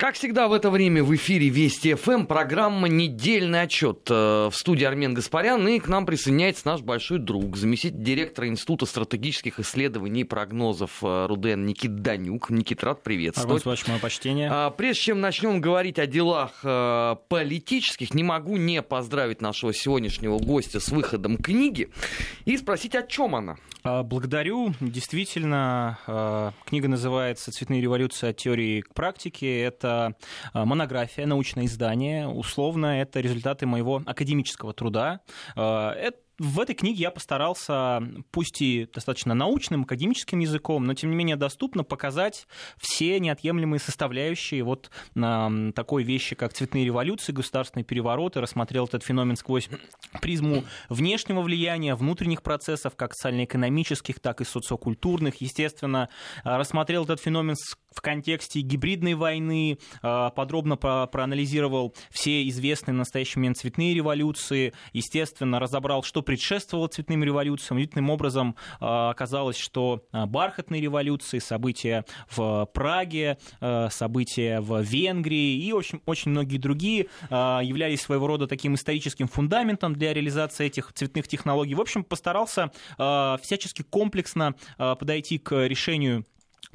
Как всегда в это время в эфире Вести ФМ программа «Недельный отчет». Э, в студии Армен Гаспарян и к нам присоединяется наш большой друг, заместитель директора Института стратегических исследований и прогнозов э, РУДН Никит Данюк. Никит, рад приветствовать. Армен мое почтение. А, прежде чем начнем говорить о делах э, политических, не могу не поздравить нашего сегодняшнего гостя с выходом книги и спросить, о чем она. А, благодарю. Действительно, книга называется «Цветные революции от теории к практике». Это это монография, научное издание. Условно, это результаты моего академического труда. А, это в этой книге я постарался, пусть и достаточно научным, академическим языком, но тем не менее доступно показать все неотъемлемые составляющие вот э, такой вещи, как цветные революции, государственные перевороты, рассмотрел этот феномен сквозь призму внешнего влияния, внутренних процессов, как социально-экономических, так и социокультурных. Естественно, рассмотрел этот феномен в контексте гибридной войны, а, подробно проанализировал все известные в настоящий момент цветные революции, естественно, разобрал, что предшествовало цветным революциям. Удивительным образом а, оказалось, что а, бархатные революции, события в Праге, события в Венгрии и очень, очень многие другие являлись своего рода таким историческим фундаментом для реализации этих цветных технологий. В общем, постарался всячески комплексно подойти к решению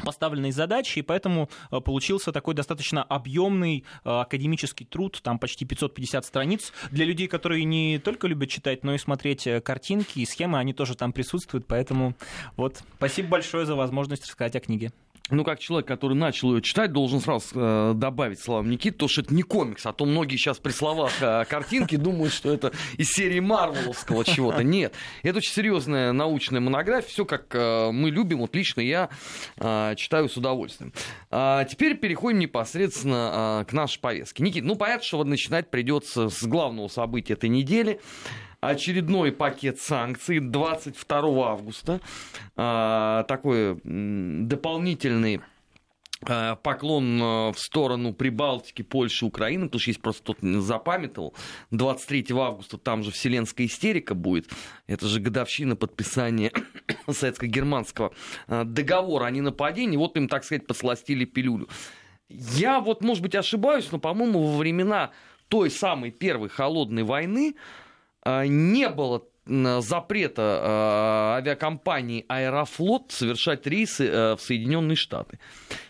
поставленной задачи, и поэтому э, получился такой достаточно объемный э, академический труд, там почти 550 страниц. Для людей, которые не только любят читать, но и смотреть э, картинки и схемы, они тоже там присутствуют, поэтому вот спасибо большое за возможность рассказать о книге ну, как человек, который начал ее читать, должен сразу э, добавить словам Никит, то, что это не комикс, а то многие сейчас при словах э, картинки думают, что это из серии Марвеловского чего-то. Нет, это очень серьезная научная монография, все как э, мы любим, вот лично я э, читаю с удовольствием. А теперь переходим непосредственно э, к нашей повестке. Никит, ну, понятно, что начинать придется с главного события этой недели очередной пакет санкций 22 августа. А, такой дополнительный а, поклон а, в сторону Прибалтики, Польши, Украины, потому что есть просто тот запамятовал. 23 августа там же вселенская истерика будет. Это же годовщина подписания советско-германского договора о ненападении. Вот им, так сказать, подсластили пилюлю. Я вот, может быть, ошибаюсь, но, по-моему, во времена той самой первой холодной войны не было запрета а, авиакомпании Аэрофлот совершать рейсы э, в Соединенные Штаты.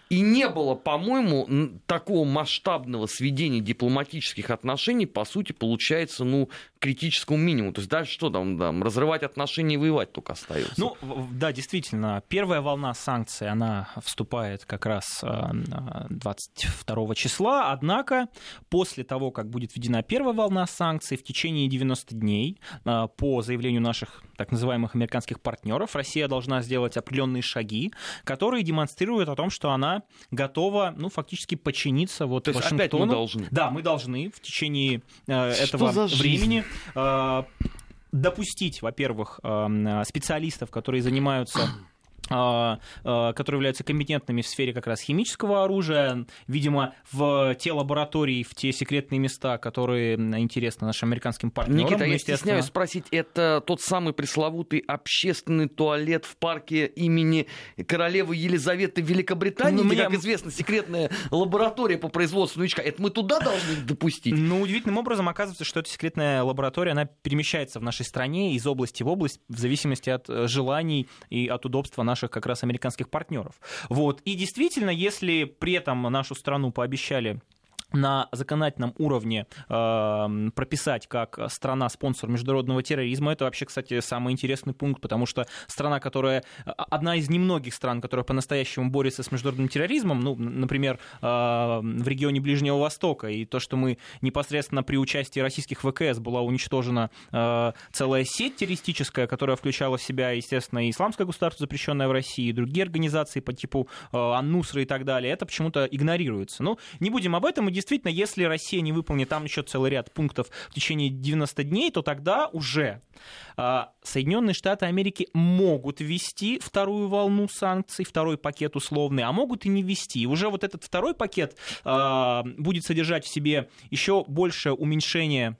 И не было, по-моему, такого масштабного сведения дипломатических отношений, по сути, получается, ну, критическому минимуму. То есть дальше что там, там разрывать отношения и воевать только остается. Ну, да, действительно, первая волна санкций, она вступает как раз 22 э, числа, однако после того, как будет введена первая волна санкций, в течение 90 дней э, по заявлению наших так называемых американских партнеров, Россия должна сделать определенные шаги, которые демонстрируют о том, что она готова, ну, фактически подчиниться вот То Вашингтону. Опять мы должны. Да, мы должны в течение э, этого времени э, допустить, во-первых, э, специалистов, которые занимаются которые являются компетентными в сфере как раз химического оружия, видимо, в те лаборатории, в те секретные места, которые интересны нашим американским партнерам. Никита, я стесняюсь спросить, это тот самый пресловутый общественный туалет в парке имени королевы Елизаветы Великобритании, ну, где, мне... как известно, секретная лаборатория по производству новичка. Это мы туда должны допустить? Ну, удивительным образом оказывается, что эта секретная лаборатория, она перемещается в нашей стране из области в область в зависимости от э, желаний и от удобства наших наших как раз американских партнеров. Вот. И действительно, если при этом нашу страну пообещали на законодательном уровне э, прописать как страна-спонсор международного терроризма. Это вообще, кстати, самый интересный пункт, потому что страна, которая одна из немногих стран, которая по-настоящему борется с международным терроризмом, ну, например, э, в регионе Ближнего Востока, и то, что мы непосредственно при участии российских ВКС была уничтожена э, целая сеть террористическая, которая включала в себя, естественно, и исламское государство, запрещенное в России, и другие организации по типу э, Аннусра и так далее, это почему-то игнорируется. Ну, не будем об этом, действительно, если Россия не выполнит там еще целый ряд пунктов в течение 90 дней, то тогда уже а, Соединенные Штаты Америки могут ввести вторую волну санкций, второй пакет условный, а могут и не ввести. И уже вот этот второй пакет а, будет содержать в себе еще большее уменьшение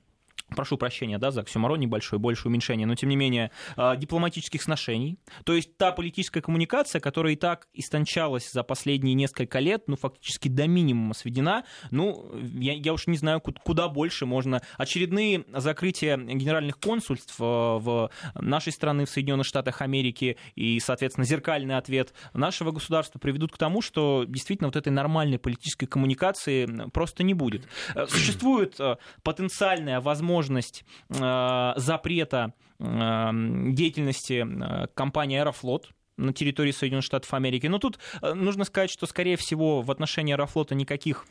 прошу прощения, да, за оксюмарон небольшой, больше уменьшение, но тем не менее, а, дипломатических сношений. То есть та политическая коммуникация, которая и так истончалась за последние несколько лет, ну, фактически до минимума сведена, ну, я, я уж не знаю, куда больше можно. Очередные закрытия генеральных консульств э, в нашей страны, в Соединенных Штатах Америки и, соответственно, зеркальный ответ нашего государства приведут к тому, что действительно вот этой нормальной политической коммуникации просто не будет. Э, существует э, потенциальная возможность возможность э, запрета э, деятельности э, компании Аэрофлот, на территории Соединенных Штатов Америки. Но тут нужно сказать, что, скорее всего, в отношении Аэрофлота никаких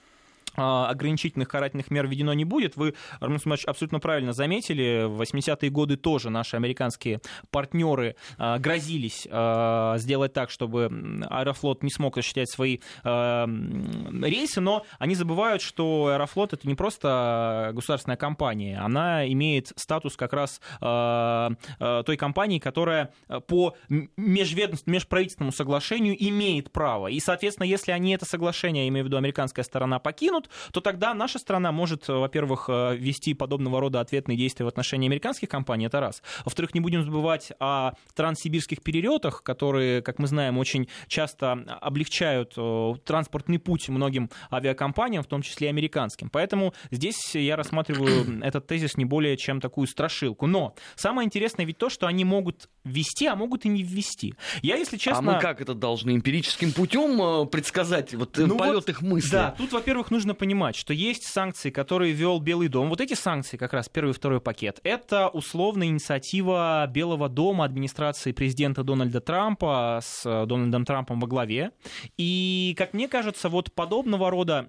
ограничительных карательных мер введено не будет. Вы, Армен Смач, абсолютно правильно заметили, в 80-е годы тоже наши американские партнеры а, грозились а, сделать так, чтобы Аэрофлот не смог осуществлять свои рейсы, но они забывают, что Аэрофлот это не просто государственная компания, она имеет статус как раз той компании, которая по межправительственному соглашению имеет право. И, соответственно, если они это соглашение, я имею в виду американская сторона, покинут, начнут, то тогда наша страна может, э, во-первых, э, вести подобного рода ответные действия в отношении американских компаний, это раз. Во-вторых, не будем забывать о транссибирских перелетах, которые, как мы знаем, очень часто облегчают э, транспортный путь многим авиакомпаниям, в том числе и американским. Поэтому здесь я рассматриваю этот тезис не более чем такую страшилку. Но самое интересное ведь то, что они могут ввести, а могут и не ввести. Я, если честно... А мы как это должны? Эмпирическим путем предсказать вот, ну полет вот, их мысли? Да, тут, во-первых, нужно нужно понимать, что есть санкции, которые ввел Белый дом. Вот эти санкции, как раз первый и второй пакет, это условная инициатива Белого дома администрации президента Дональда Трампа с Дональдом Трампом во главе. И, как мне кажется, вот подобного рода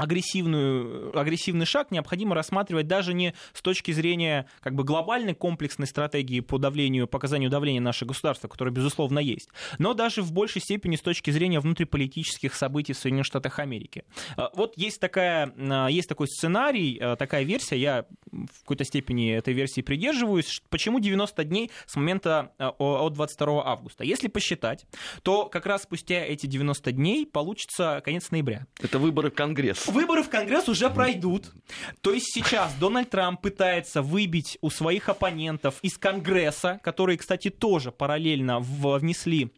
агрессивную, агрессивный шаг необходимо рассматривать даже не с точки зрения как бы, глобальной комплексной стратегии по давлению, по оказанию давления нашего государства, которое, безусловно, есть, но даже в большей степени с точки зрения внутриполитических событий в Соединенных Штатах Америки. А, вот есть, такая, а, есть такой сценарий, такая версия, я в какой-то степени этой версии придерживаюсь, почему 90 дней с момента от 22 августа. Если посчитать, то как раз спустя эти 90 дней получится конец ноября. Это выборы в Конгресс. Выборы в Конгресс уже пройдут. То есть сейчас Дональд Трамп пытается выбить у своих оппонентов из Конгресса, которые, кстати, тоже параллельно внесли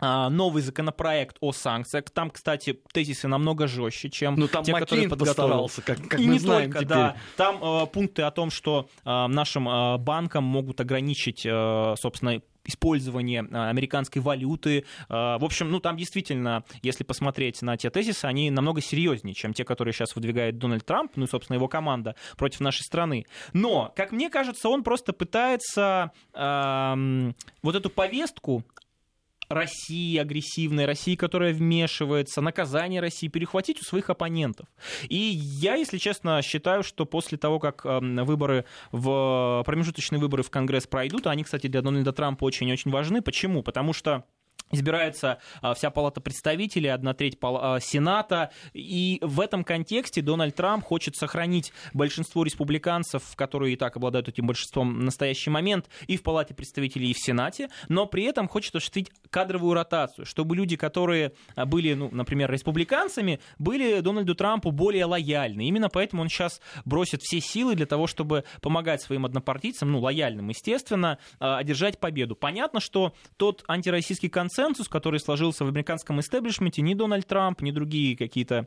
новый законопроект о санкциях. Там, кстати, тезисы намного жестче, чем ну, там те, Маккейн которые подготовил. как, как И мы не знаем только, теперь. да. Там э, пункты о том, что э, нашим э, банкам могут ограничить, э, собственно, использование американской валюты. В общем, ну там действительно, если посмотреть на те тезисы, они намного серьезнее, чем те, которые сейчас выдвигает Дональд Трамп, ну и, собственно, его команда против нашей страны. Но, как мне кажется, он просто пытается э, вот эту повестку России агрессивной, России, которая вмешивается, наказание России перехватить у своих оппонентов. И я, если честно, считаю, что после того, как эм, выборы в промежуточные выборы в Конгресс пройдут, а они, кстати, для Дональда Трампа очень-очень важны. Почему? Потому что избирается а, вся палата представителей, одна треть а, Сената. И в этом контексте Дональд Трамп хочет сохранить большинство республиканцев, которые и так обладают этим большинством в настоящий момент, и в палате представителей, и в Сенате, но при этом хочет осуществить кадровую ротацию, чтобы люди, которые а, были, ну, например, республиканцами, были Дональду Трампу более лояльны. Именно поэтому он сейчас бросит все силы для того, чтобы помогать своим однопартийцам, ну, лояльным, естественно, одержать победу. Понятно, что тот антироссийский концерт консенсус, который сложился в американском истеблишменте, ни Дональд Трамп, ни другие какие-то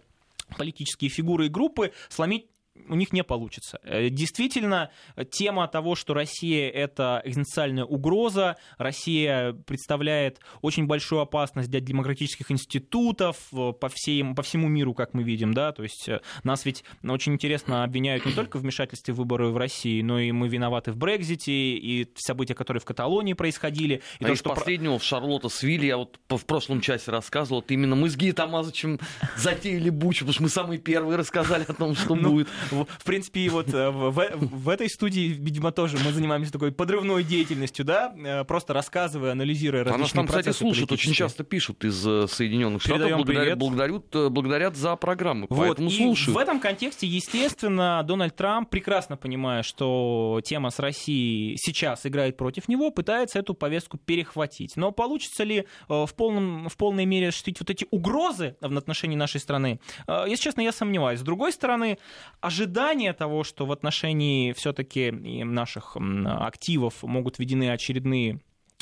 политические фигуры и группы сломить у них не получится. Э, действительно, тема того, что Россия это экзистенциальная угроза, Россия представляет очень большую опасность для демократических институтов э, по, всем, по всему миру, как мы видим, да, то есть э, нас ведь очень интересно обвиняют не только в вмешательстве в выборы в России, но и мы виноваты в Брекзите и события, которые в Каталонии происходили. И а то, из что... последнего в Шарлотта Свилли, я вот в прошлом часе рассказывал, вот именно мы с Гией Тамазовичем затеяли бучу, потому что мы самые первые рассказали о том, что ну, будет в принципе, вот э, в, в этой студии, видимо, тоже мы занимаемся такой подрывной деятельностью, да, э, просто рассказывая, анализируя различные Она нам, кстати, слушают, очень часто пишут из э, Соединенных Штатов, благодарят, благодарят, благодарят за программу, вот. поэтому и слушают. в этом контексте, естественно, Дональд Трамп, прекрасно понимая, что тема с Россией сейчас играет против него, пытается эту повестку перехватить. Но получится ли в, полном, в полной мере осуществить вот эти угрозы в отношении нашей страны? Если честно, я сомневаюсь. С другой стороны, ожидать ожидание того, что в отношении все-таки наших активов могут введены очередные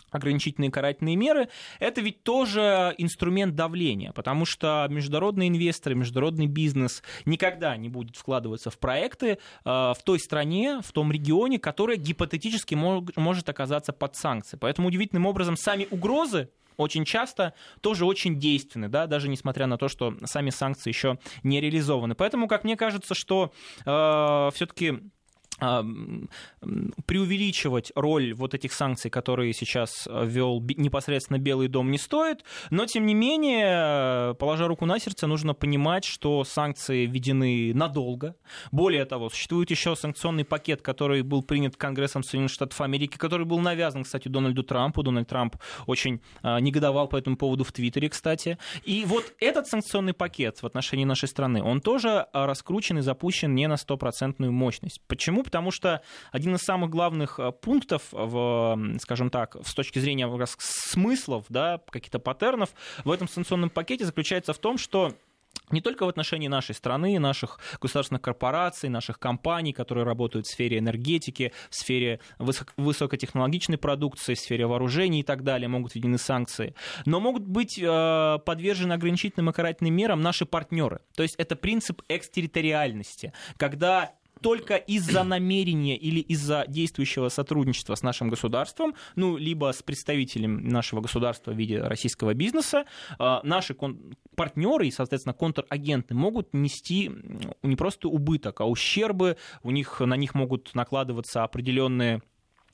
ограничительные карательные меры, это ведь тоже инструмент давления, потому что международные инвесторы, международный бизнес никогда не будет вкладываться в проекты э, в той стране, в том регионе, который гипотетически может оказаться под санкции. Поэтому удивительным образом сами угрозы очень часто тоже очень действенны, да, даже несмотря на то, что сами санкции еще не реализованы. Поэтому, как мне кажется, что э, все-таки преувеличивать роль вот этих санкций, которые сейчас ввел непосредственно Белый дом, не стоит. Но, тем не менее, положа руку на сердце, нужно понимать, что санкции введены надолго. Более того, существует еще санкционный пакет, который был принят Конгрессом Соединенных Штатов Америки, который был навязан, кстати, Дональду Трампу. Дональд Трамп очень а, негодовал по этому поводу в Твиттере, кстати. И вот этот санкционный пакет в отношении нашей страны, он тоже раскручен и запущен не на стопроцентную мощность. Почему? Потому что один из самых главных э, пунктов, в, скажем так, с точки зрения смыслов, да, каких-то паттернов в этом санкционном пакете заключается в том, что не только в отношении нашей страны, наших государственных корпораций, наших компаний, которые работают в сфере энергетики, в сфере высокотехнологичной продукции, в сфере вооружений и так далее, могут введены санкции, но могут быть э, подвержены ограничительным и карательным мерам наши партнеры. То есть это принцип экстерриториальности, когда только из-за намерения или из-за действующего сотрудничества с нашим государством, ну, либо с представителем нашего государства в виде российского бизнеса, а, наши партнеры и, соответственно, контрагенты могут нести не просто убыток, а ущербы, у них, на них могут накладываться определенные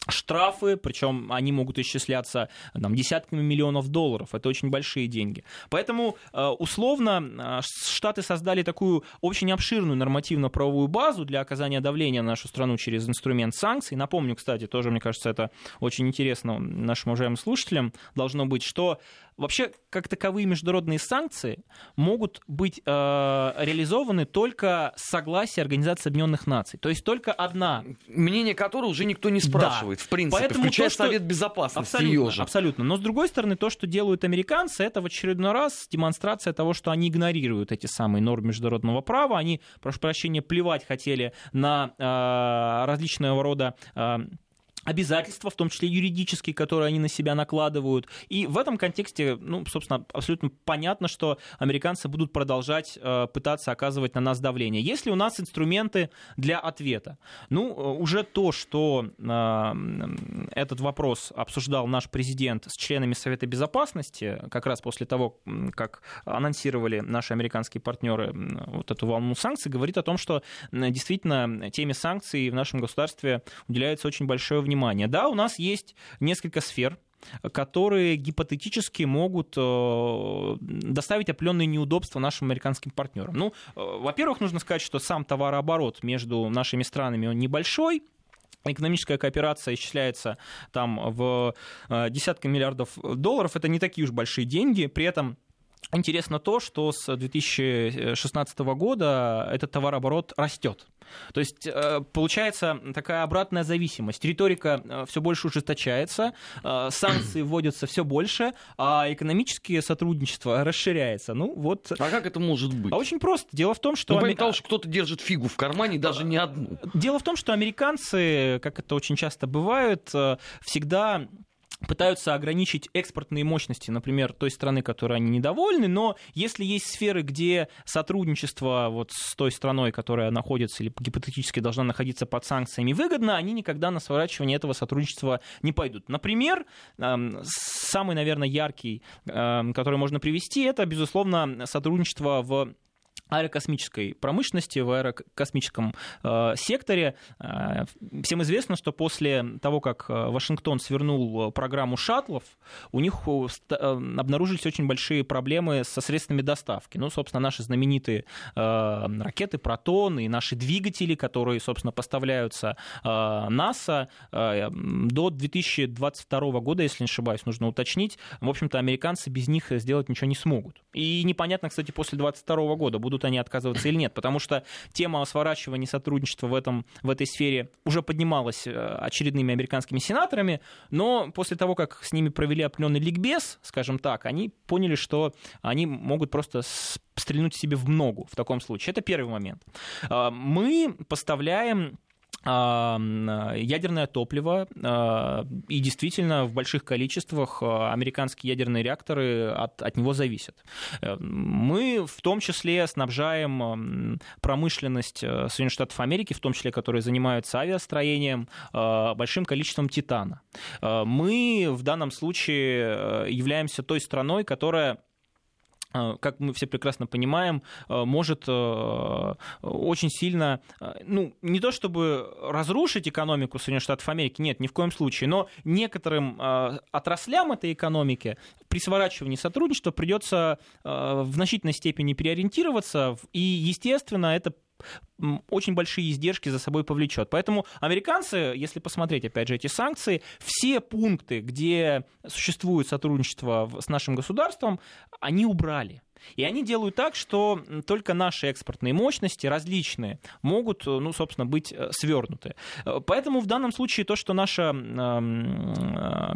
штрафы, причем они могут исчисляться там, десятками миллионов долларов. Это очень большие деньги. Поэтому, э, условно, э, Штаты создали такую очень обширную нормативно-правовую базу для оказания давления на нашу страну через инструмент санкций. Напомню, кстати, тоже, мне кажется, это очень интересно нашим уважаемым слушателям должно быть, что Вообще, как таковые международные санкции могут быть э, реализованы только с согласия Организации Объединенных Наций. То есть только одна. Мнение которой уже никто не спрашивает, да. в принципе, Поэтому включая то, что... Совет Безопасности абсолютно. Абсолютно. Но с другой стороны, то, что делают американцы, это в очередной раз демонстрация того, что они игнорируют эти самые нормы международного права. Они, прошу прощения, плевать хотели на э, различного рода э, обязательства, в том числе юридические, которые они на себя накладывают. И в этом контексте, ну, собственно, абсолютно понятно, что американцы будут продолжать э, пытаться оказывать на нас давление. Если у нас инструменты для ответа, ну, э, уже то, что э, этот вопрос обсуждал наш президент с членами Совета Безопасности, как раз после того, как анонсировали наши американские партнеры вот эту волну санкций, говорит о том, что действительно теме санкций в нашем государстве уделяется очень большое внимание внимание. Да, у нас есть несколько сфер, которые гипотетически могут э, доставить определенные неудобства нашим американским партнерам. Ну, э, во-первых, нужно сказать, что сам товарооборот между нашими странами он небольшой, Экономическая кооперация исчисляется там в э, десятки миллиардов долларов. Это не такие уж большие деньги. При этом Интересно то, что с 2016 года этот товарооборот растет. То есть э, получается такая обратная зависимость. Риторика э, все больше ужесточается, э, санкции вводятся все больше, а экономическое сотрудничество расширяется. Ну вот. А как это может быть? А очень просто. Дело в том, что... Ну, того, что кто-то держит фигу в кармане, даже не одну. Дело в том, что американцы, как это очень часто бывает, всегда пытаются ограничить экспортные мощности, например, той страны, которой они недовольны, но если есть сферы, где сотрудничество вот с той страной, которая находится или гипотетически должна находиться под санкциями, выгодно, они никогда на сворачивание этого сотрудничества не пойдут. Например, самый, наверное, яркий, который можно привести, это, безусловно, сотрудничество в аэрокосмической промышленности, в аэрокосмическом э, секторе. Э, всем известно, что после того, как э, Вашингтон свернул программу шаттлов, у них э, э, обнаружились очень большие проблемы со средствами доставки. Ну, собственно, наши знаменитые э, ракеты «Протон» и наши двигатели, которые, собственно, поставляются э, НАСА, э, до 2022 года, если не ошибаюсь, нужно уточнить, в общем-то, американцы без них сделать ничего не смогут. И непонятно, кстати, после 2022 года будут они отказываться или нет. Потому что тема о сворачивании сотрудничества в, этом, в этой сфере уже поднималась э, очередными американскими сенаторами, но после того, как с ними провели определенный ликбез, скажем так, они поняли, что они могут просто стрельнуть себе в ногу в таком случае. Это первый момент. А, мы поставляем ядерное топливо, а, и действительно в больших количествах а, американские ядерные реакторы от, от него зависят. Э, мы в том числе снабжаем промышленность э, Соединенных Штатов Америки, в том числе, которые занимаются авиастроением, а, большим количеством титана. Э, мы в данном случае являемся той страной, которая как мы все прекрасно понимаем, э, может э, очень сильно, ну, не то чтобы разрушить экономику Соединенных Штатов Америки, нет, ни в коем случае, но некоторым отраслям этой экономики при сворачивании сотрудничества придется в значительной степени переориентироваться, и, естественно, это очень большие издержки за собой повлечет. Поэтому американцы, если посмотреть, опять же, эти санкции, все пункты, где существует сотрудничество с нашим государством, они убрали. И они делают так, что только наши экспортные мощности различные могут, э, ну, собственно, быть э, свернуты. Э, поэтому в данном случае то, что наша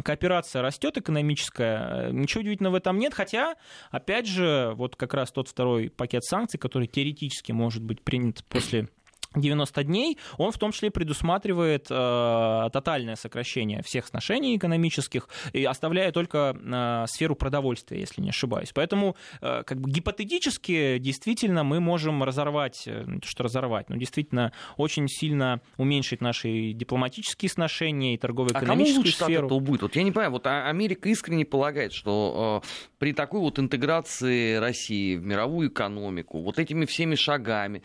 кооперация растет экономическая, ничего удивительного в этом нет. Хотя, опять же, вот как раз тот второй пакет санкций, который теоретически может быть принят после 90 дней, он в том числе предусматривает э, тотальное сокращение всех сношений экономических и оставляя только э, сферу продовольствия, если не ошибаюсь. Поэтому э, как бы гипотетически действительно мы можем разорвать, э, то что разорвать, но действительно очень сильно уменьшить наши дипломатические сношения и торгово-экономическую а кому сферу. это будет? Вот я не понимаю, вот а Америка искренне полагает, что э, при такой вот интеграции России в мировую экономику, вот этими всеми шагами,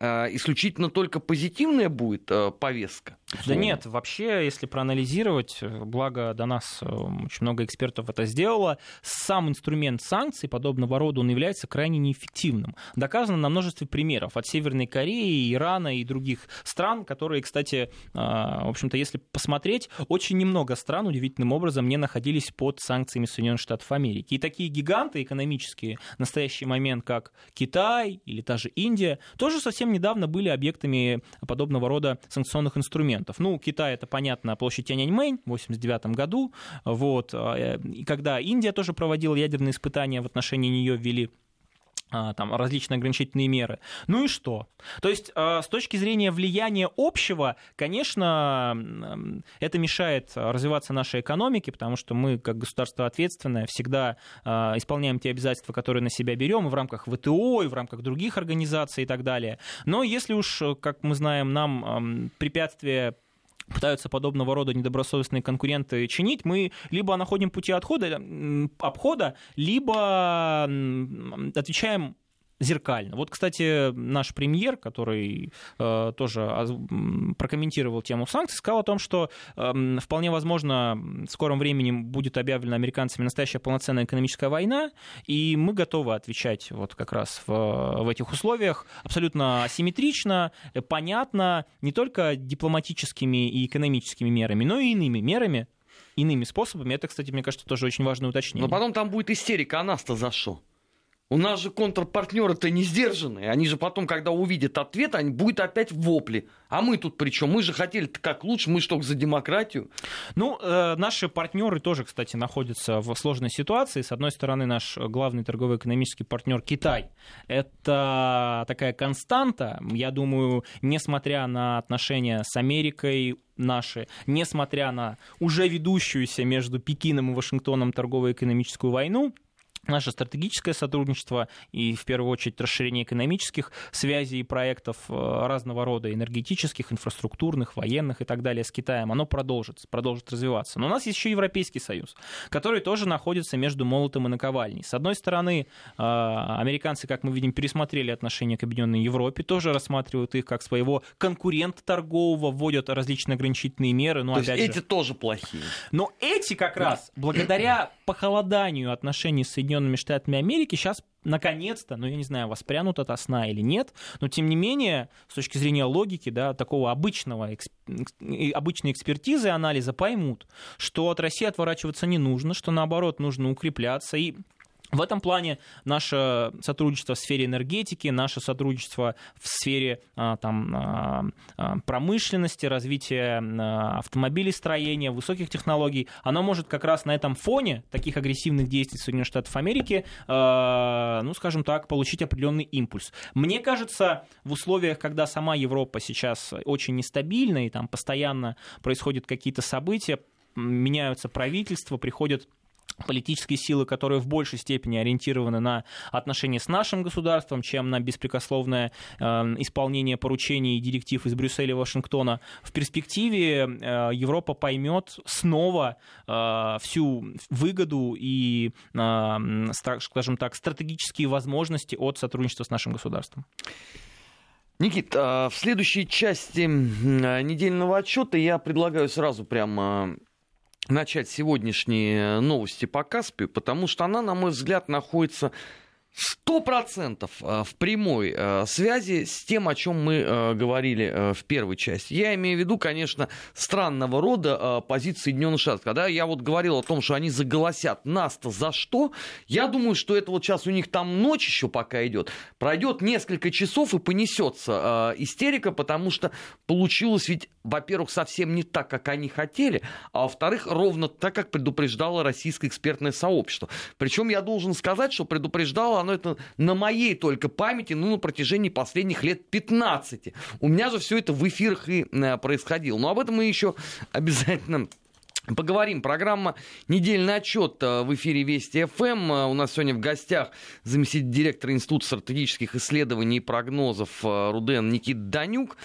исключительно только позитивная будет э, повестка? Да нет, вообще, если проанализировать, благо до нас очень много экспертов это сделало, сам инструмент санкций подобного рода, он является крайне неэффективным. Доказано на множестве примеров от Северной Кореи, Ирана и других стран, которые, кстати, в общем-то, если посмотреть, очень немного стран удивительным образом не находились под санкциями Соединенных Штатов Америки. И такие гиганты экономические в настоящий момент, как Китай или та же Индия, тоже совсем недавно были объектами подобного рода санкционных инструментов. Ну, Китай, это понятно, площадь Тяньаньмэнь в 1989 году, вот, э, когда Индия тоже проводила ядерные испытания, в отношении нее ввели там, различные ограничительные меры. Ну и что? То есть, а, с точки зрения влияния общего, конечно, это мешает развиваться нашей экономике, потому что мы, как государство ответственное, всегда а, исполняем те обязательства, которые на себя берем в рамках ВТО и в рамках других организаций и так далее. Но если уж, как мы знаем, нам препятствия пытаются подобного рода недобросовестные конкуренты чинить, мы либо находим пути отхода, обхода, либо отвечаем зеркально. Вот, кстати, наш премьер, который э, тоже прокомментировал тему санкций, сказал о том, что э, вполне возможно в скором времени будет объявлена американцами настоящая полноценная экономическая война, и мы готовы отвечать вот как раз в, в этих условиях абсолютно асимметрично, понятно, не только дипломатическими и экономическими мерами, но и иными мерами, иными способами. Это, кстати, мне кажется, тоже очень важное уточнение. Но потом там будет истерика, а нас-то за что? У нас же контрпартнеры-то не сдержанные. Они же потом, когда увидят ответ, они будут опять вопли. А мы тут при чем? Мы же хотели как лучше, мы что, за демократию? Ну, э, наши партнеры тоже, кстати, находятся в сложной ситуации. С одной стороны, наш главный торгово-экономический партнер Китай. Это такая константа. Я думаю, несмотря на отношения с Америкой, наши, несмотря на уже ведущуюся между Пекином и Вашингтоном торгово-экономическую войну, наше стратегическое сотрудничество и, в первую очередь, расширение экономических связей и проектов э, разного рода, энергетических, инфраструктурных, военных и так далее с Китаем, оно продолжится, продолжит развиваться. Но у нас есть еще Европейский Союз, который тоже находится между молотом и наковальней. С одной стороны, э, американцы, как мы видим, пересмотрели отношения к Объединенной Европе, тоже рассматривают их как своего конкурента торгового, вводят различные ограничительные меры. Но, То опять есть же, эти тоже плохие. Но эти как раз, благодаря похолоданию отношений с Соединенными Штатами Америки сейчас наконец-то, ну я не знаю, воспрянут от сна или нет, но тем не менее, с точки зрения логики, да, такого обычного, обычной экспертизы, анализа поймут, что от России отворачиваться не нужно, что наоборот нужно укрепляться. И В этом плане наше сотрудничество в сфере энергетики, наше сотрудничество в сфере а, там, а, а, промышленности, развития автомобилестроения, высоких технологий, оно может как раз на этом фоне таких агрессивных действий Соединенных Штатов Америки, ну, скажем так, получить определенный импульс. Мне кажется, в условиях, когда сама Европа сейчас очень нестабильна, и там постоянно происходят какие-то события, меняются правительства, приходят политические силы, которые в большей степени ориентированы на отношения с нашим государством, чем на беспрекословное э, исполнение поручений и директив из Брюсселя и Вашингтона, в перспективе э, Европа поймет снова э, всю выгоду и, скажем так, стратегические возможности от сотрудничества с нашим государством. Никит, а в следующей части недельного отчета я предлагаю сразу прямо начать сегодняшние новости по Каспию, потому что она, на мой взгляд, находится сто процентов э, в прямой э, связи с тем, о чем мы э, говорили в первой части. Я имею в виду, конечно, странного рода позиции Соединенных Штатов. Когда я вот говорил о том, что они заголосят нас-то за что, я думаю, что это вот сейчас у них там ночь еще пока идет. Пройдет несколько часов и понесется истерика, потому что получилось ведь, во-первых, совсем не так, как они хотели, а во-вторых, ровно так, как предупреждало российское экспертное сообщество. Причем я должен сказать, что предупреждало оно это на моей только памяти, ну, на протяжении последних лет 15. У меня же все это в эфирах и э, происходило. Но об этом мы еще обязательно Поговорим. Программа «Недельный отчет» э, в эфире Вести ФМ. Э, у нас сегодня в гостях заместитель директора Института стратегических исследований и прогнозов Руден Никит Данюк.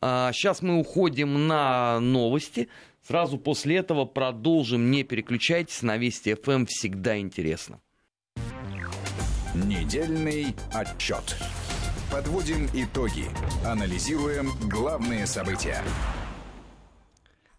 Сейчас мы уходим на новости. Сразу после этого продолжим. Не переключайтесь. На Вести ФМ всегда интересно. Недельный отчет. Подводим итоги. Анализируем главные события.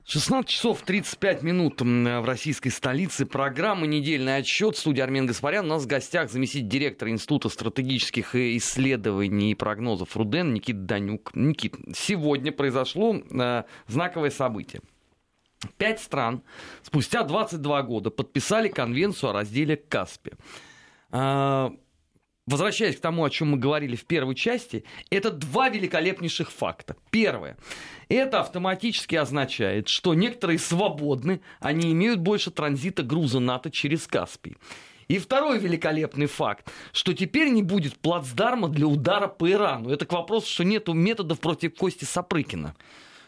16 часов 35 минут в российской столице. Программа «Недельный отчет». Студия Армен Гаспарян. У нас в гостях заместитель директора Института стратегических исследований и прогнозов РУДЕН Никит Данюк. Никит, сегодня произошло э, знаковое событие. Пять стран спустя 22 года подписали конвенцию о разделе Каспия. Возвращаясь к тому, о чем мы говорили в первой части, это два великолепнейших факта. Первое. Это автоматически означает, что некоторые свободны, они имеют больше транзита груза НАТО через Каспий. И второй великолепный факт, что теперь не будет плацдарма для удара по Ирану. Это к вопросу, что нет методов против Кости Сапрыкина.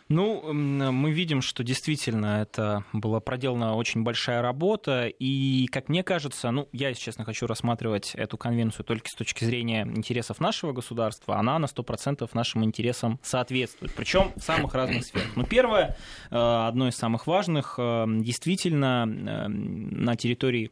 Ну, мы видим, что действительно это была проделана очень большая работа, и, как мне кажется, ну, я, если честно, хочу рассматривать эту конвенцию только с точки зрения интересов нашего государства, она на 100% нашим интересам соответствует, причем в самых разных сферах. Ну, первое, э, одно из самых важных, э, действительно, э, на территории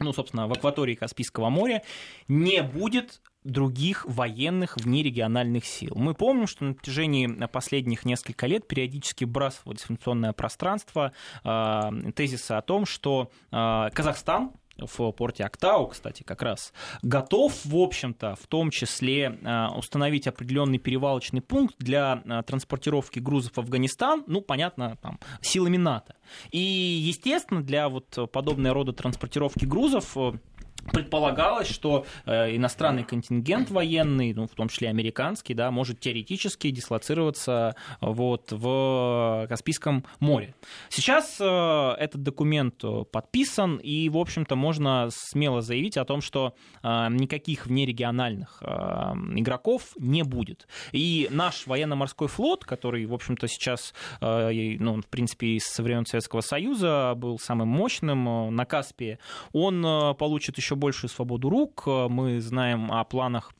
ну, собственно, в акватории Каспийского моря не будет других военных внерегиональных сил. Мы помним, что на протяжении последних нескольких лет периодически бросалось в информационное пространство э, тезисы о том, что э, Казахстан в порте Актау, кстати, как раз, готов, в общем-то, в том числе э, установить определенный перевалочный пункт для э, транспортировки грузов в Афганистан, ну, понятно, там, силами НАТО. И, естественно, для вот подобного рода транспортировки грузов э, предполагалось, что э, иностранный контингент военный, ну, в том числе американский, да, может теоретически дислоцироваться вот, в Каспийском море. Сейчас э, этот документ подписан, и, в общем-то, можно смело заявить о том, что э, никаких внерегиональных игроков не будет. И наш военно-морской флот, который, в общем-то, сейчас, ну, в принципе, со времен Советского Союза был самым мощным на Каспии, он получит еще еще большую свободу рук. Мы знаем о планах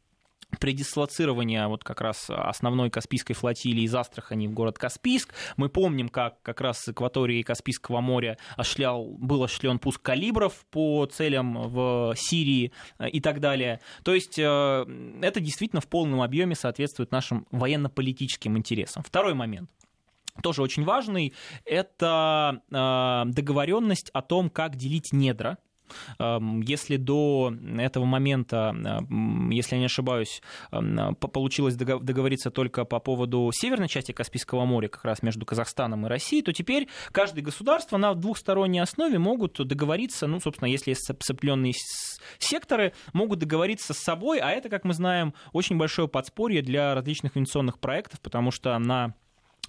предислоцирования вот как раз основной Каспийской флотилии из Астрахани в город Каспийск. Мы помним, как как раз с акватории Каспийского моря ошлял, был ошлен пуск калибров по целям в Сирии э, и так далее. То есть э, это действительно в полном объеме соответствует нашим военно-политическим интересам. Второй момент тоже очень важный, это э, договоренность о том, как делить недра если до этого момента, если я не ошибаюсь, эм, получилось договориться только по поводу северной части Каспийского моря, как раз между Казахстаном и Россией, то теперь каждое государство на двухсторонней основе могут договориться, ну, собственно, если есть определенные секторы, могут договориться с собой, а это, как мы знаем, очень большое подспорье для различных инвестиционных проектов, потому что на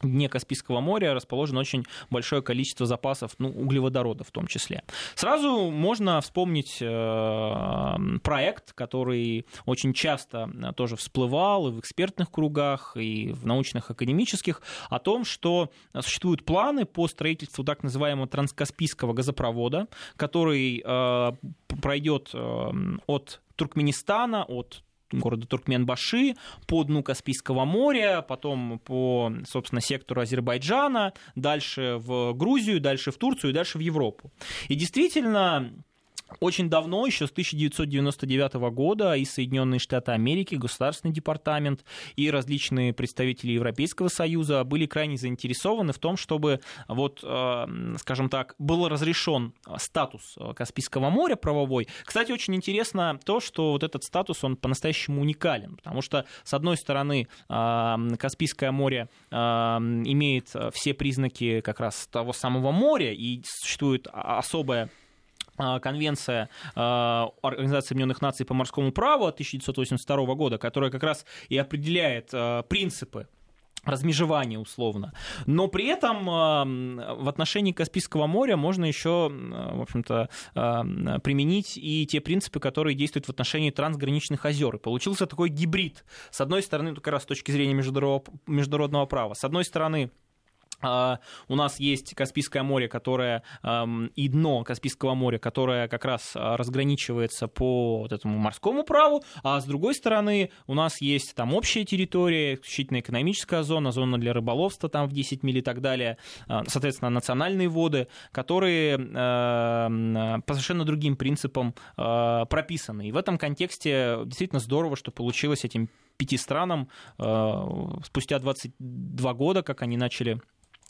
дне Каспийского моря расположено очень большое количество запасов, ну, углеводорода в том числе. Сразу можно вспомнить э, проект, который очень часто э, тоже всплывал и в экспертных кругах, и в научных, академических, о том, что существуют планы по строительству так называемого транскаспийского газопровода, который э, пройдет от Туркменистана, от города Туркменбаши, по дну Каспийского моря, потом по, собственно, сектору Азербайджана, дальше в Грузию, дальше в Турцию и дальше в Европу. И действительно, очень давно, еще с 1999 года, и Соединенные Штаты Америки, Государственный департамент и различные представители Европейского Союза были крайне заинтересованы в том, чтобы, вот, э, скажем так, был разрешен статус Каспийского моря правовой. Кстати, очень интересно то, что вот этот статус, он по-настоящему уникален, потому что, с одной стороны, э, Каспийское море э, имеет все признаки как раз того самого моря, и существует особая конвенция а, Организации Объединенных Наций по морскому праву 1982 года, которая как раз и определяет а, принципы размежевания условно. Но при этом в отношении Каспийского моря можно еще, в общем-то, применить и те принципы, которые действуют в отношении трансграничных озер. И получился такой гибрид. С одной стороны, как раз с точки зрения международного права, с одной стороны, а, у нас есть Каспийское море, которое и дно Каспийского моря, которое как раз а, разграничивается по вот этому морскому праву, а с другой стороны у нас есть там общая территория, исключительно экономическая зона, зона для рыболовства там в 10 миль и так далее, а, соответственно, национальные воды, которые по совершенно другим принципам прописаны. И в этом контексте действительно здорово, что получилось этим пяти странам спустя 22 года, как они начали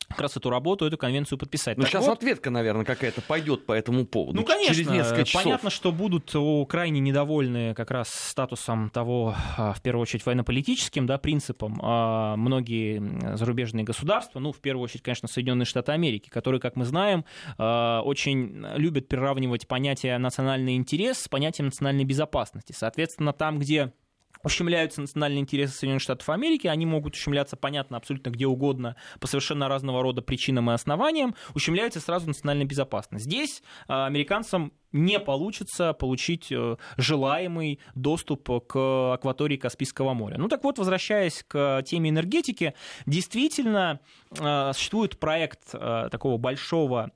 как раз эту работу, эту конвенцию подписать. Ну, так сейчас вот, ответка, наверное, какая-то пойдет по этому поводу. Ну, конечно, через несколько часов. понятно, что будут крайне недовольны как раз статусом того, а, в первую очередь, военно-политическим да, принципом а, многие зарубежные государства, ну, в первую очередь, конечно, Соединенные Штаты Америки, которые, как мы знаем, а, очень любят приравнивать понятие национальный интерес с понятием национальной безопасности. Соответственно, там, где ущемляются национальные интересы Соединенных Штатов Америки, они могут ущемляться, понятно, абсолютно где угодно, по совершенно разного рода причинам и основаниям, ущемляется сразу национальная безопасность. Здесь а, американцам не получится получить э, желаемый доступ к акватории Каспийского моря. Ну так вот, возвращаясь к теме энергетики, действительно э, существует проект э, такого большого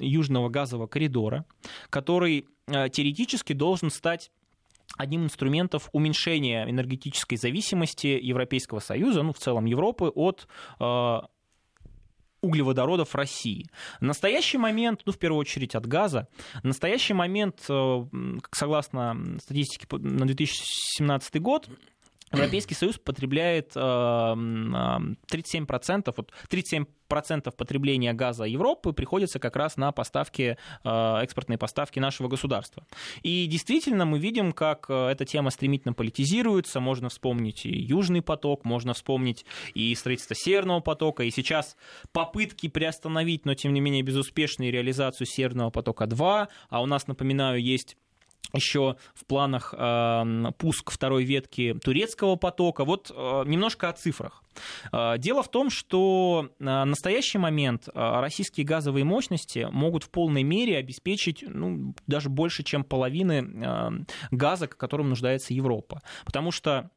южного газового коридора, который теоретически должен стать одним инструментов уменьшения энергетической зависимости Европейского Союза, ну, в целом Европы, от э, углеводородов России. В настоящий момент, ну, в первую очередь от газа, в настоящий момент, э, согласно статистике на 2017 год, Европейский Союз потребляет 37%, э, вот 37% потребления газа Европы приходится как раз на поставки, э, экспортные поставки нашего государства. И действительно мы видим, как э, эта тема стремительно политизируется. Можно вспомнить и Южный поток, можно вспомнить и строительство Северного потока, и сейчас попытки приостановить, но тем не менее безуспешные реализацию Северного потока-2. А у нас, напоминаю, есть еще в планах э, пуск второй ветки турецкого потока. Вот э, немножко о цифрах. Э, дело в том, что на настоящий момент э, российские газовые мощности могут в полной мере обеспечить ну, даже больше, чем половины э, газа, которым нуждается Европа. Потому что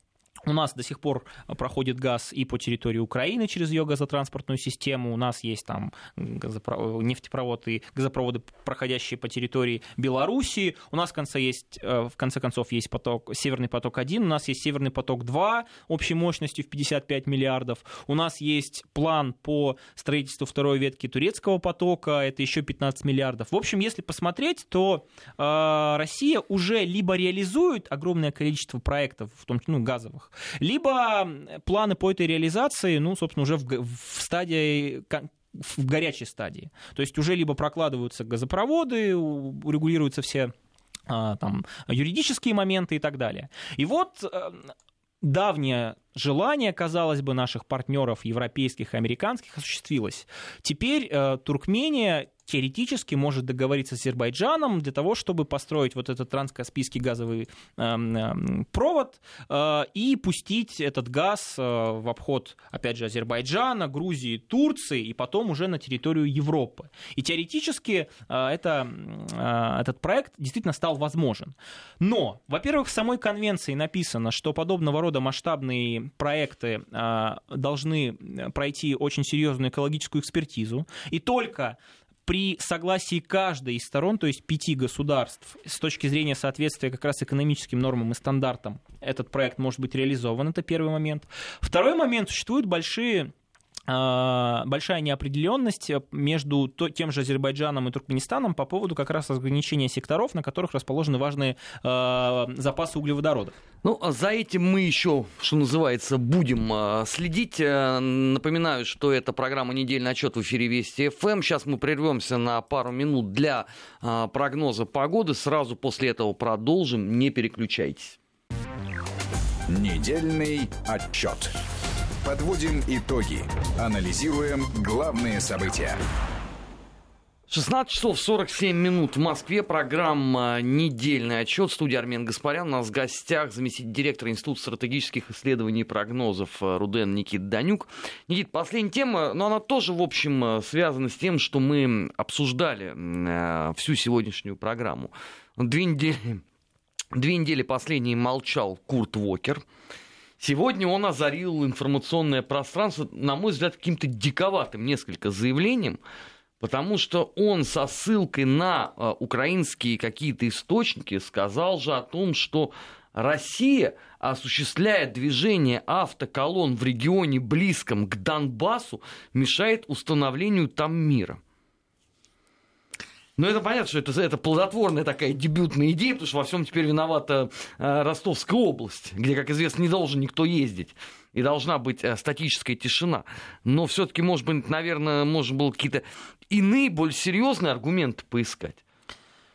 у нас до сих пор проходит газ и по территории Украины через ее газотранспортную систему. У нас есть там газопро... нефтепроводы и газопроводы, проходящие по территории Белоруссии. У нас в конце, есть, э, в конце концов есть поток, Северный поток-1, у нас есть Северный поток-2 общей мощностью в 55 миллиардов. У нас есть план по строительству второй ветки турецкого потока, это еще 15 миллиардов. В общем, если посмотреть, то э, Россия уже либо реализует огромное количество проектов, в том ну, газовых, либо планы по этой реализации, ну, собственно, уже в, в стадии в горячей стадии. То есть уже либо прокладываются газопроводы, регулируются все а, там, юридические моменты и так далее. И вот э, давнее желание, казалось бы, наших партнеров европейских и американских осуществилось. Теперь э, Туркмения теоретически может договориться с Азербайджаном для того, чтобы построить вот этот транскаспийский газовый э, э, провод э, и пустить этот газ э, в обход, опять же, Азербайджана, Грузии, Турции и потом уже на территорию Европы. И теоретически э, это, этот проект действительно стал возможен. Но, во-первых, в самой конвенции написано, что подобного рода масштабные проекты э, должны пройти очень серьезную экологическую экспертизу, и только при согласии каждой из сторон, то есть пяти государств, с точки зрения соответствия как раз экономическим нормам и стандартам, этот проект может быть реализован, это первый момент. Второй момент, существуют большие а, большая неопределенность между тем же Азербайджаном и Туркменистаном по поводу как раз ограничения секторов, на которых расположены важные э, запасы углеводородов. Ну, а за этим мы еще, что называется, будем следить. Э, напоминаю, что это программа «Недельный отчет» в эфире Вести ФМ. Сейчас мы прервемся на пару минут для прогноза погоды. Сразу после этого продолжим. Не переключайтесь. Недельный отчет. Подводим итоги. Анализируем главные события. 16 часов 47 минут в Москве. Программа «Недельный отчет». Студия Армен Гаспарян. У нас в гостях заместитель директора Института стратегических исследований и прогнозов Руден Никит Данюк. Никит, последняя тема, но она тоже, в общем, связана с тем, что мы обсуждали э, всю сегодняшнюю программу. Две недели, две недели последние молчал Курт Вокер. Сегодня он озарил информационное пространство, на мой взгляд, каким-то диковатым несколько заявлением, потому что он со ссылкой на э, украинские какие-то источники сказал же о том, что Россия осуществляя движение автоколон в регионе близком к Донбассу, мешает установлению там мира. Ну, это понятно, что это, это плодотворная такая дебютная идея, потому что во всем теперь виновата э, Ростовская область, где, как известно, не должен никто ездить. И должна быть э, статическая тишина. Но все-таки, может быть, наверное, можно было какие-то иные, более серьезные аргументы поискать.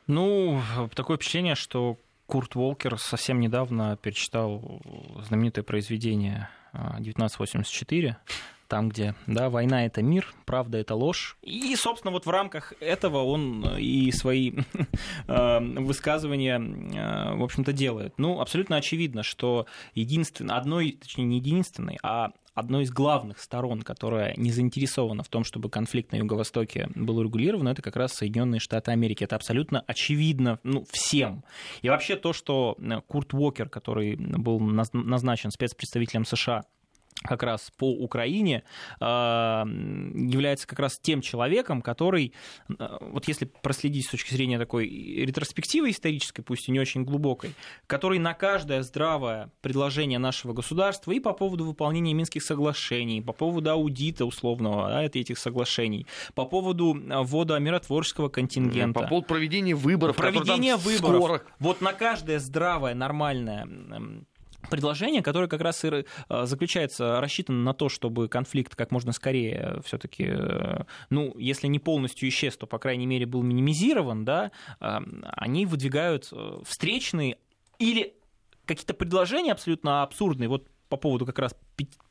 Ну, такое впечатление, что Курт Волкер совсем недавно перечитал знаменитое произведение 1984 э, там, где да, война это мир, правда это ложь. И, собственно, вот в рамках этого он э, и свои э, высказывания, э, в общем-то, делает. Ну, абсолютно очевидно, что единственной, одной, точнее, не единственной, а одной из главных сторон, которая не заинтересована в том, чтобы конфликт на Юго-Востоке был урегулирован, это как раз Соединенные Штаты Америки. Это абсолютно очевидно ну, всем. И вообще то, что Курт Уокер, который был назначен спецпредставителем США как раз по Украине а, является как раз тем человеком, который, а, вот если проследить с точки зрения такой ретроспективы исторической, пусть и не очень глубокой, который на каждое здравое предложение нашего государства и по поводу выполнения Минских соглашений, по поводу аудита условного да, этих соглашений, по поводу ввода миротворческого контингента. По поводу проведения выборов. Проведения выборов. Скоро. Вот на каждое здравое, нормальное предложение, которое как раз и э, заключается, рассчитано на то, чтобы конфликт как можно скорее все-таки, э, ну, если не полностью исчез, то, по крайней мере, был минимизирован, да, они выдвигают э, встречные или какие-то предложения абсолютно абсурдные. Вот по поводу как раз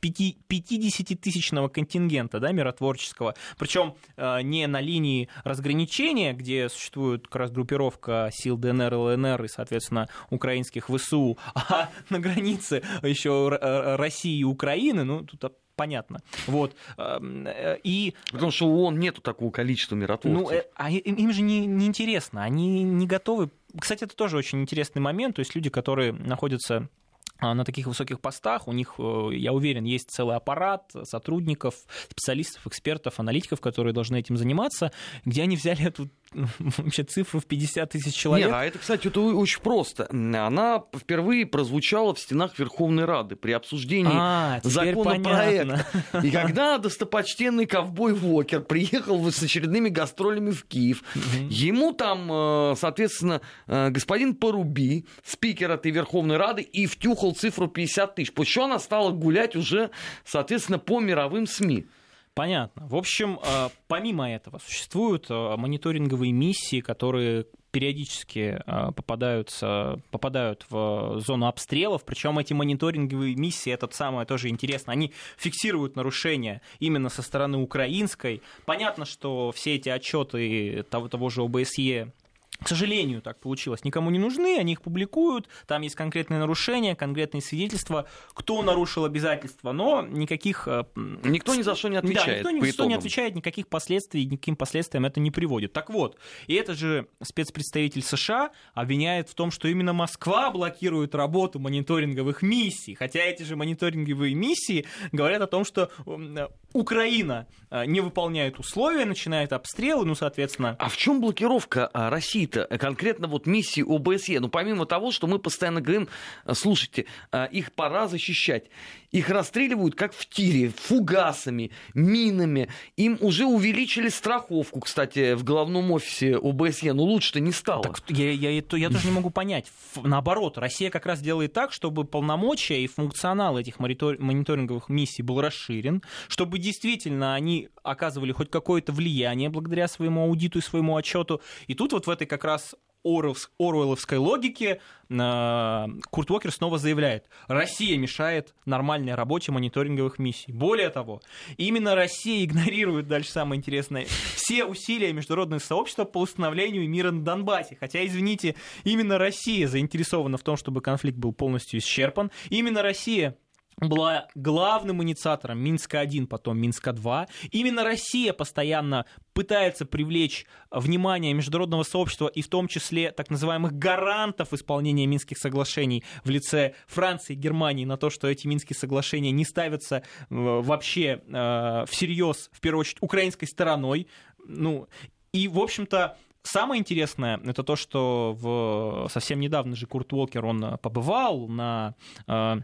50-тысячного контингента да, миротворческого, причем э, не на линии разграничения, где существует как раз группировка сил ДНР, ЛНР и, соответственно, украинских ВСУ, а на границе еще э, России и Украины, ну, тут понятно. Вот. Эм, э, и... Потому что у ООН нету такого количества миротворцев. Ну, а им же не, не интересно, они не готовы. Кстати, это тоже очень интересный момент. То есть люди, которые находятся а, на таких высоких постах, у них, э, я уверен, есть целый аппарат сотрудников, специалистов, экспертов, аналитиков, которые должны этим заниматься, где они взяли эту вообще цифру в 50 тысяч человек. Нет, а это, кстати, это очень просто. Она впервые прозвучала в стенах Верховной Рады при обсуждении а, законопроекта. Понятно. И когда достопочтенный ковбой Вокер приехал с очередными гастролями в Киев, ему там, э, соответственно, э, господин Поруби, спикер этой Верховной Рады, и втюхал цифру 50 тысяч. После чего она стала гулять уже, соответственно, по мировым СМИ. Понятно. В общем, э, помимо этого, существуют э, мониторинговые миссии, которые периодически э, попадаются, попадают в зону обстрелов, причем эти мониторинговые миссии, это самое тоже интересно, они фиксируют нарушения именно со стороны украинской. Понятно, что все эти отчеты того, того же ОБСЕ к сожалению, так получилось. Никому не нужны, они их публикуют, там есть конкретные нарушения, конкретные свидетельства, кто нарушил обязательства, но никаких... Э, никто ни за что не отвечает. Да, никто ни за что не отвечает, никаких последствий, никаким последствиям это не приводит. Так вот, и это же спецпредставитель США обвиняет в том, что именно Москва блокирует работу мониторинговых миссий, хотя эти же мониторинговые миссии говорят о том, что Украина э, не выполняет условия, начинает обстрелы, ну, соответственно... А в чем блокировка а, России-то, э, конкретно вот миссии ОБСЕ? Ну, помимо того, что мы постоянно говорим, э, слушайте, их пора защищать. Их расстреливают как в тире, фугасами, минами. Им уже увеличили страховку, кстати, в головном офисе ОБСЕ. Но лучше-то не стало. Так я, я, я, я тоже не могу понять. Наоборот, Россия как раз делает так, чтобы полномочия и функционал этих мониторинговых миссий был расширен, чтобы действительно они оказывали хоть какое-то влияние благодаря своему аудиту и своему отчету. И тут вот в этой как раз Оруэлловской логике э, Курт Уокер снова заявляет, Россия мешает нормальной работе мониторинговых миссий. Более того, именно Россия игнорирует, дальше самое интересное, все усилия международного сообщества по установлению мира на Донбассе. Хотя, извините, именно Россия заинтересована в том, чтобы конфликт был полностью исчерпан. Именно Россия была главным инициатором Минска-1, потом Минска-2. Именно Россия постоянно пытается привлечь внимание международного сообщества и в том числе так называемых гарантов исполнения Минских соглашений в лице Франции и Германии на то, что эти Минские соглашения не ставятся э, вообще э, всерьез, в первую очередь, украинской стороной. Ну, и, в общем-то, Самое интересное это то, что в... совсем недавно же Курт Уолкер, он побывал на э, Э,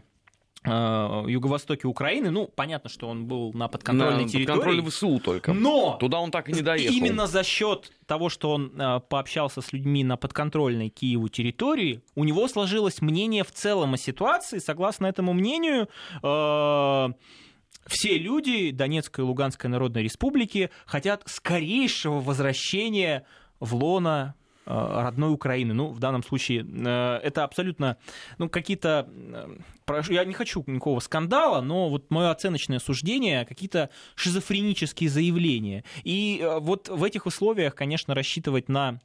юго-востоке Украины. Ну, понятно, что он был на подконтрольной на территории. Подконтроле ВСУ только. Но туда он так и не доехал. Именно за счет того, что он э, пообщался с людьми на подконтрольной Киеву территории, у него сложилось мнение в целом о ситуации. Согласно этому мнению, э, все люди Донецкой и Луганской Народной Республики хотят скорейшего возвращения в лона Э, родной Украины. Ну, в данном случае э, это абсолютно, ну, какие-то, э, я не хочу никакого скандала, но вот мое оценочное суждение, какие-то шизофренические заявления. И вот в этих условиях, конечно, рассчитывать на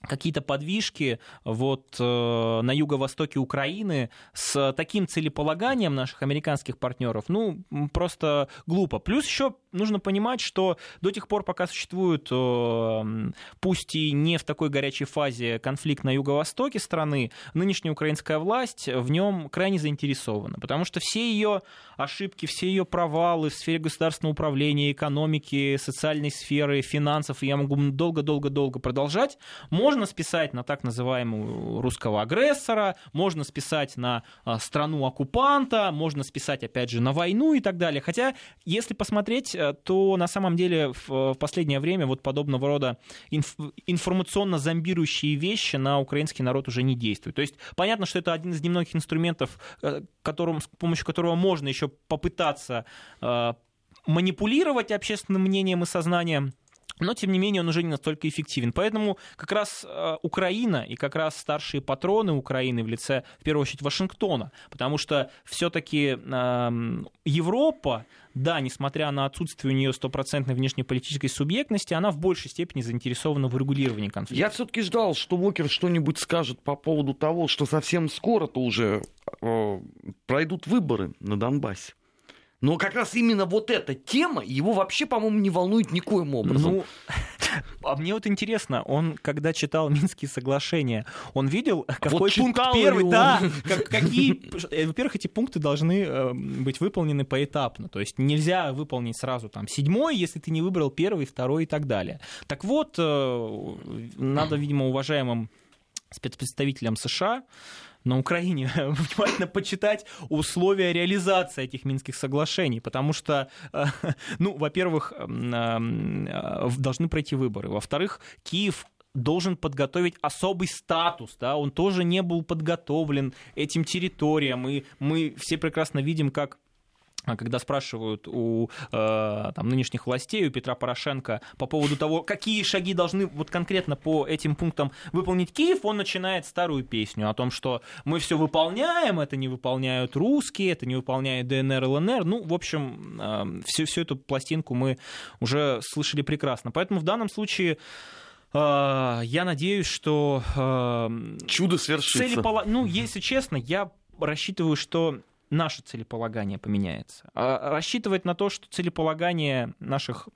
какие-то подвижки вот э, на юго-востоке Украины с таким целеполаганием наших американских партнеров, ну, просто глупо. Плюс еще нужно понимать, что до тех пор, пока существует, э, пусть и не в такой горячей фазе конфликт на юго-востоке страны, нынешняя украинская власть в нем крайне заинтересована, потому что все ее ошибки, все ее провалы в сфере государственного управления, экономики, социальной сферы, финансов, я могу долго-долго-долго продолжать, можно списать на так называемого русского агрессора, можно списать на а, страну оккупанта, можно списать, опять же, на войну и так далее. Хотя, если посмотреть, то на самом деле в последнее время вот подобного рода инф- информационно зомбирующие вещи на украинский народ уже не действуют. То есть понятно, что это один из немногих инструментов, э, которым, с помощью которого можно еще попытаться э, манипулировать общественным мнением и сознанием но, тем не менее, он уже не настолько эффективен. Поэтому как раз э, Украина и как раз старшие патроны Украины в лице, в первую очередь, Вашингтона, потому что все-таки э, Европа, да, несмотря на отсутствие у нее стопроцентной внешнеполитической субъектности, она в большей степени заинтересована в регулировании конфликта. Я все-таки ждал, что Уокер что-нибудь скажет по поводу того, что совсем скоро-то уже э, пройдут выборы на Донбассе. Но как раз именно вот эта тема его вообще, по-моему, не волнует никоим образом. Ну, а мне вот интересно, он когда читал Минские соглашения, он видел, какой вот пункт первый, он. да, как, какие, э, во-первых, эти пункты должны э, быть выполнены поэтапно, то есть нельзя выполнить сразу там седьмой, если ты не выбрал первый, второй и так далее. Так вот, э, надо, видимо, уважаемым спецпредставителям США на Украине. Внимательно почитать условия реализации этих Минских соглашений, потому что, э, ну, во-первых, э, должны пройти выборы, во-вторых, Киев должен подготовить особый статус, да, он тоже не был подготовлен этим территориям, и мы все прекрасно видим, как когда спрашивают у э, там, нынешних властей, у Петра Порошенко по поводу того, какие шаги должны вот конкретно по этим пунктам выполнить Киев, он начинает старую песню о том, что мы все выполняем, это не выполняют русские, это не выполняет ДНР, ЛНР. Ну, в общем, э, всю, всю эту пластинку мы уже слышали прекрасно. Поэтому в данном случае э, я надеюсь, что... Э, Чудо свершится. Целепола... Ну, если честно, я рассчитываю, что наше целеполагание поменяется. А рассчитывать на то, что целеполагание наших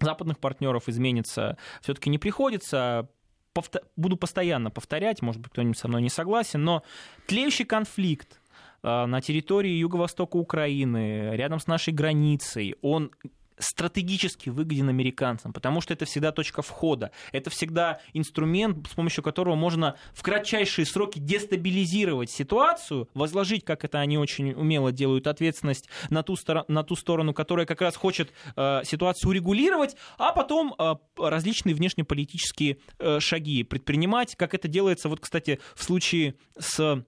западных партнеров изменится, все-таки не приходится. Повтор... Буду постоянно повторять, может быть, кто-нибудь со мной не согласен, но тлеющий конфликт а, на территории юго-востока Украины, рядом с нашей границей, он стратегически выгоден американцам, потому что это всегда точка входа, это всегда инструмент, с помощью которого можно в кратчайшие сроки дестабилизировать ситуацию, возложить, как это они очень умело делают, ответственность на ту, стор- на ту сторону, которая как раз хочет э, ситуацию урегулировать, а потом э, различные внешнеполитические э, шаги предпринимать, как это делается, вот, кстати, в случае с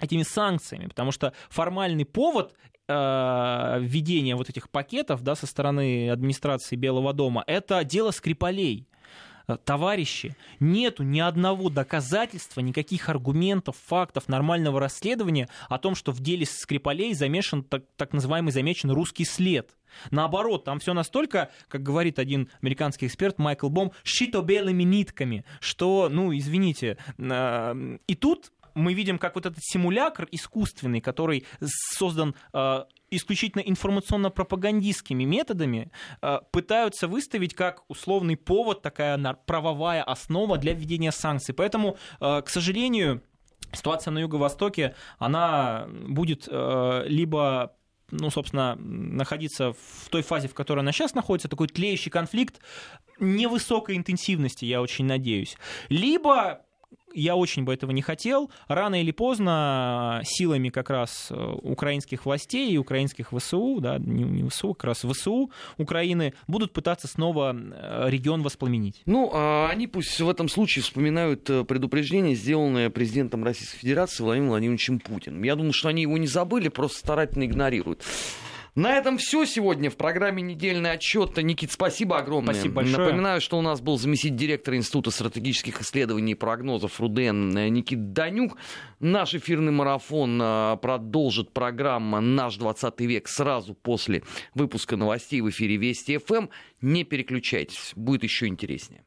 этими санкциями, потому что формальный повод э, введения вот этих пакетов да, со стороны администрации Белого дома, это дело Скрипалей э, товарищи, нету ни одного доказательства, никаких аргументов, фактов, нормального расследования о том, что в деле Скрипалей замешан так, так называемый замечен русский след. Наоборот, там все настолько, как говорит один американский эксперт Майкл Бом, щито белыми нитками, что, ну, извините, э, и тут мы видим, как вот этот симулякр искусственный, который создан э, исключительно информационно-пропагандистскими методами, э, пытаются выставить как условный повод, такая правовая основа для введения санкций. Поэтому, э, к сожалению, ситуация на Юго-Востоке, она будет либо ну, собственно, находиться в той фазе, в которой она сейчас находится, такой тлеющий конфликт невысокой интенсивности, я очень надеюсь. Либо я очень бы этого не хотел. Рано или поздно силами как раз э, украинских властей и украинских ВСУ, да, не, не ВСУ, как раз ВСУ Украины будут пытаться снова э, регион воспламенить. Ну, а они пусть в этом случае вспоминают э, предупреждение, сделанное президентом Российской Федерации Владимиром Владимировичем Путиным. Я думаю, что они его не забыли, просто старательно игнорируют. На этом все сегодня в программе «Недельный отчет». Никит, спасибо огромное. Спасибо большое. Напоминаю, что у нас был заместитель директора Института стратегических исследований и прогнозов РУДН Никит Данюк. Наш эфирный марафон а, продолжит программа «Наш 20 век» сразу после выпуска новостей в эфире Вести ФМ. Не переключайтесь, будет еще интереснее.